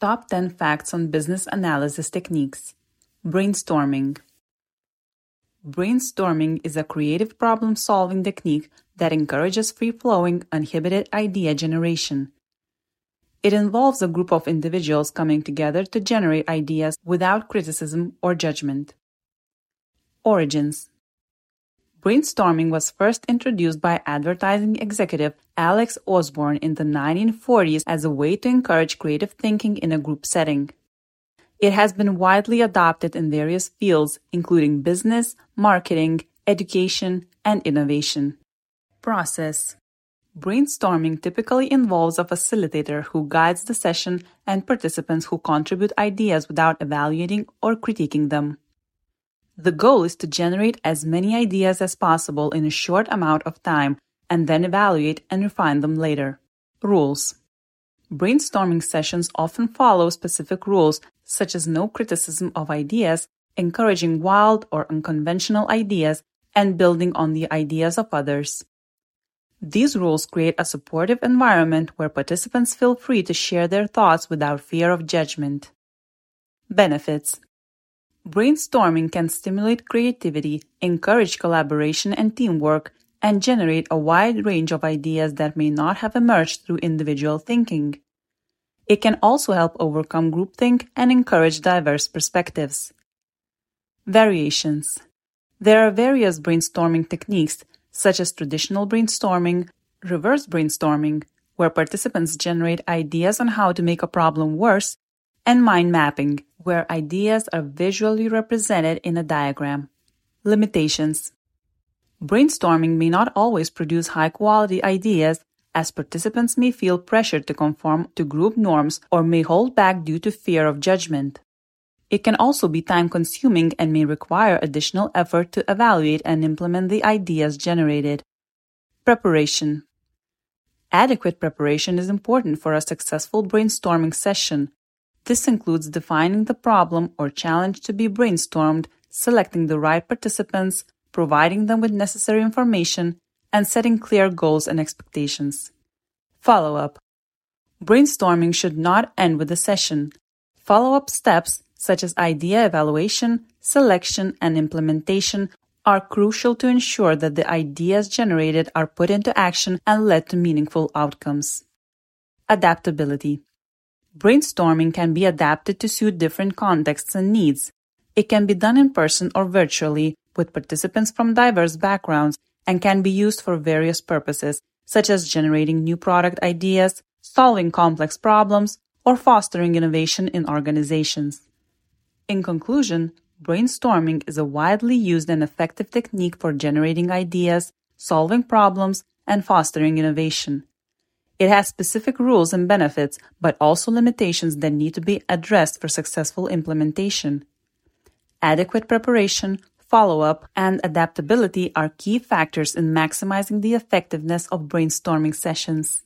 Top 10 Facts on Business Analysis Techniques Brainstorming Brainstorming is a creative problem solving technique that encourages free flowing, uninhibited idea generation. It involves a group of individuals coming together to generate ideas without criticism or judgment. Origins Brainstorming was first introduced by advertising executive Alex Osborn in the 1940s as a way to encourage creative thinking in a group setting. It has been widely adopted in various fields, including business, marketing, education, and innovation. Process Brainstorming typically involves a facilitator who guides the session and participants who contribute ideas without evaluating or critiquing them. The goal is to generate as many ideas as possible in a short amount of time and then evaluate and refine them later. Rules Brainstorming sessions often follow specific rules, such as no criticism of ideas, encouraging wild or unconventional ideas, and building on the ideas of others. These rules create a supportive environment where participants feel free to share their thoughts without fear of judgment. Benefits Brainstorming can stimulate creativity, encourage collaboration and teamwork, and generate a wide range of ideas that may not have emerged through individual thinking. It can also help overcome groupthink and encourage diverse perspectives. Variations There are various brainstorming techniques such as traditional brainstorming, reverse brainstorming, where participants generate ideas on how to make a problem worse, and mind mapping, where ideas are visually represented in a diagram. Limitations Brainstorming may not always produce high quality ideas, as participants may feel pressured to conform to group norms or may hold back due to fear of judgment. It can also be time consuming and may require additional effort to evaluate and implement the ideas generated. Preparation Adequate preparation is important for a successful brainstorming session. This includes defining the problem or challenge to be brainstormed, selecting the right participants, providing them with necessary information, and setting clear goals and expectations. Follow up Brainstorming should not end with the session. Follow up steps such as idea evaluation, selection, and implementation, are crucial to ensure that the ideas generated are put into action and led to meaningful outcomes. Adaptability Brainstorming can be adapted to suit different contexts and needs. It can be done in person or virtually with participants from diverse backgrounds and can be used for various purposes, such as generating new product ideas, solving complex problems, or fostering innovation in organizations. In conclusion, brainstorming is a widely used and effective technique for generating ideas, solving problems, and fostering innovation. It has specific rules and benefits, but also limitations that need to be addressed for successful implementation. Adequate preparation, follow up, and adaptability are key factors in maximizing the effectiveness of brainstorming sessions.